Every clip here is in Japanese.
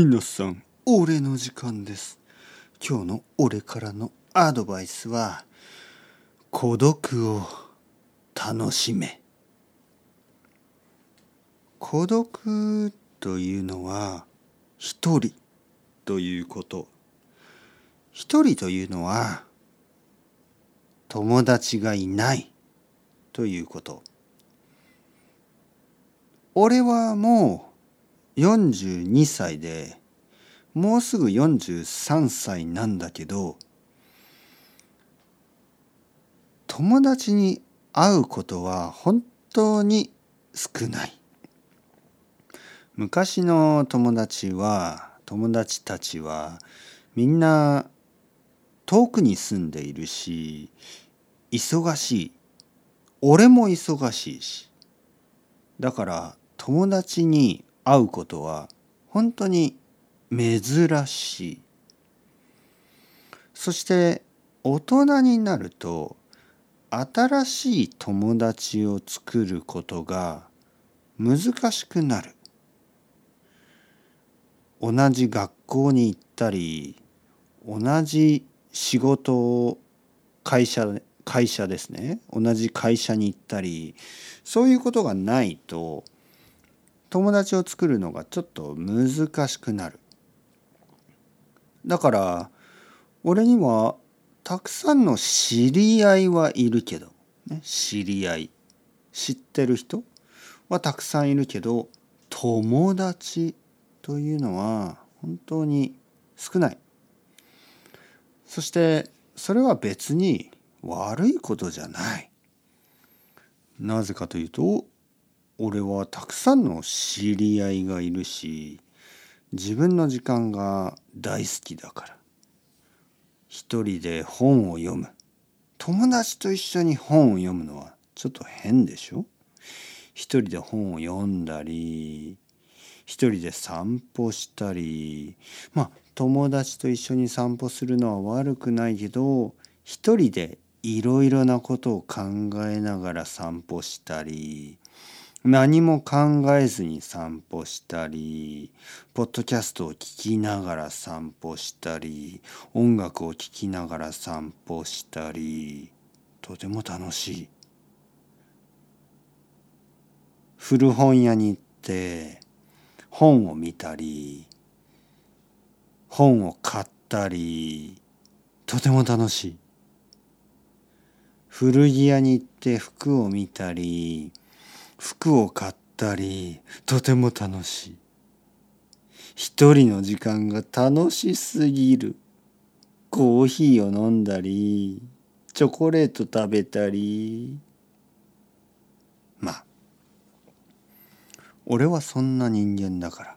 皆さん俺の時間です。今日の俺からのアドバイスは孤独を楽しめ。孤独というのは一人ということ。一人というのは友達がいないということ。俺はもう42歳でもうすぐ43歳なんだけど友達に会うことは本当に少ない。昔の友達は友達たちはみんな遠くに住んでいるし忙しい。俺も忙しいし。だから友達に会うことは本当に珍しい。そして大人になると新しい友達を作ることが難しくなる。同じ学校に行ったり同じ仕事を会社会社ですね。同じ会社に行ったりそういうことがないと友達を作るのがちょっと難しくなる。だから俺にはたくさんの知り合いはいるけど、ね、知り合い知ってる人はたくさんいるけど友達というのは本当に少ない。そしてそれは別に悪いことじゃない。なぜかというと俺はたくさんの知り合いがいるし自分の時間が大好きだから。一人で本を読む。友達と一緒に本を読むのはちょっと変でしょ？一人で本を読んだり一人で散歩したり。まあ友達と一緒に散歩するのは悪くないけど一人でいろいろなことを考えながら散歩したり。何も考えずに散歩したりポッドキャストを聞きながら散歩したり音楽を聴きながら散歩したりとても楽しい。古本屋に行って本を見たり本を買ったりとても楽しい。古着屋に行って服を見たり服を買ったりとても楽しい。一人の時間が楽しすぎる。コーヒーを飲んだりチョコレート食べたり。まあ俺はそんな人間だから。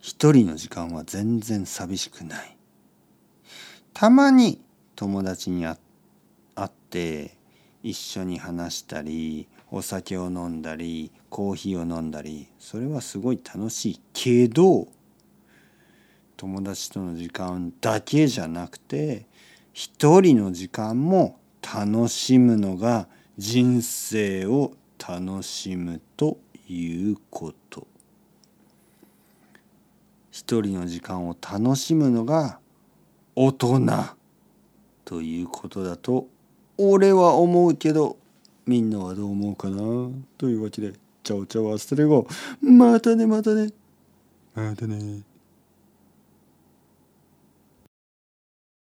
一人の時間は全然寂しくない。たまに友達に会って一緒に話したりお酒を飲んだりコーヒーを飲んだりそれはすごい楽しいけど友達との時間だけじゃなくて一人の時間も楽しむのが人生を楽しむということ。一人の時間を楽しむのが大人ということだと俺は思うけどみんなはどう思うかな？というわけで、チャオチャオアステレゴ。またねまたね。またね。